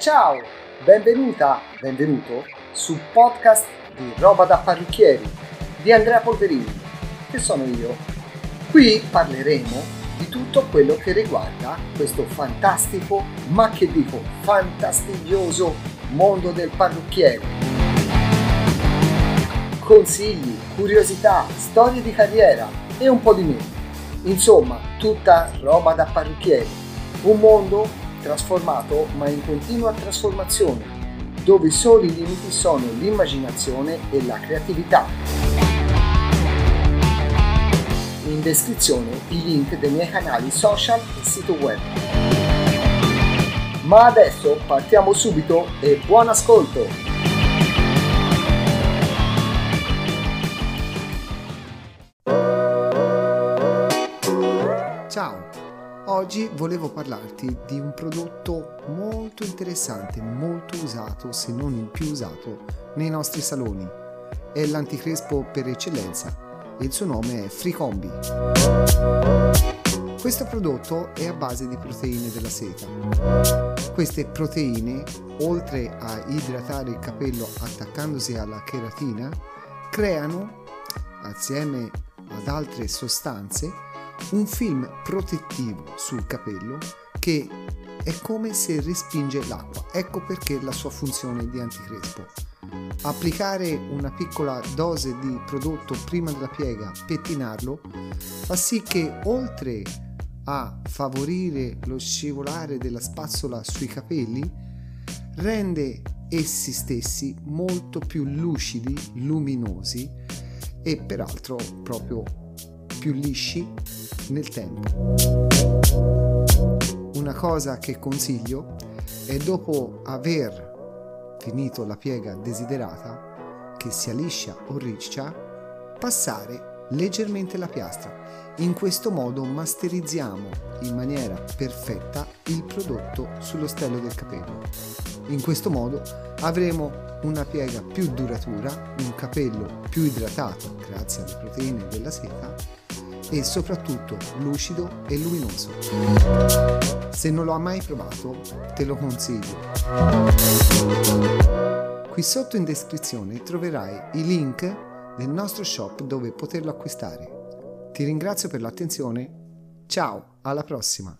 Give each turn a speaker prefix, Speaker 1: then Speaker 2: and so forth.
Speaker 1: Ciao, benvenuta, benvenuto sul podcast di Roba da Parrucchieri di Andrea Polverini, che sono io. Qui parleremo di tutto quello che riguarda questo fantastico, ma che dico fastidioso mondo del parrucchiere. Consigli, curiosità, storie di carriera e un po' di meno. Insomma, tutta roba da parrucchieri. Un mondo trasformato ma in continua trasformazione, dove i soli limiti sono l'immaginazione e la creatività in descrizione i link dei miei canali social e sito web. Ma adesso partiamo subito e buon ascolto! Ciao! Oggi volevo parlarti di un prodotto molto interessante, molto usato, se non il più usato, nei nostri saloni. È l'anticrespo per eccellenza il suo nome è Fricombi. Questo prodotto è a base di proteine della seta. Queste proteine, oltre a idratare il capello attaccandosi alla cheratina, creano, assieme ad altre sostanze, un film protettivo sul capello che è come se respinge l'acqua. Ecco perché la sua funzione di anticrespo. Applicare una piccola dose di prodotto prima della piega, pettinarlo, fa sì che oltre a favorire lo scivolare della spazzola sui capelli, rende essi stessi molto più lucidi, luminosi e peraltro proprio più lisci nel tempo. Una cosa che consiglio è dopo aver finito la piega desiderata, che sia liscia o riccia, passare leggermente la piastra. In questo modo masterizziamo in maniera perfetta il prodotto sullo stello del capello. In questo modo avremo una piega più duratura, un capello più idratato grazie alle proteine della seta e soprattutto lucido e luminoso. Se non lo hai mai provato, te lo consiglio. Qui sotto in descrizione troverai i link del nostro shop dove poterlo acquistare. Ti ringrazio per l'attenzione. Ciao, alla prossima!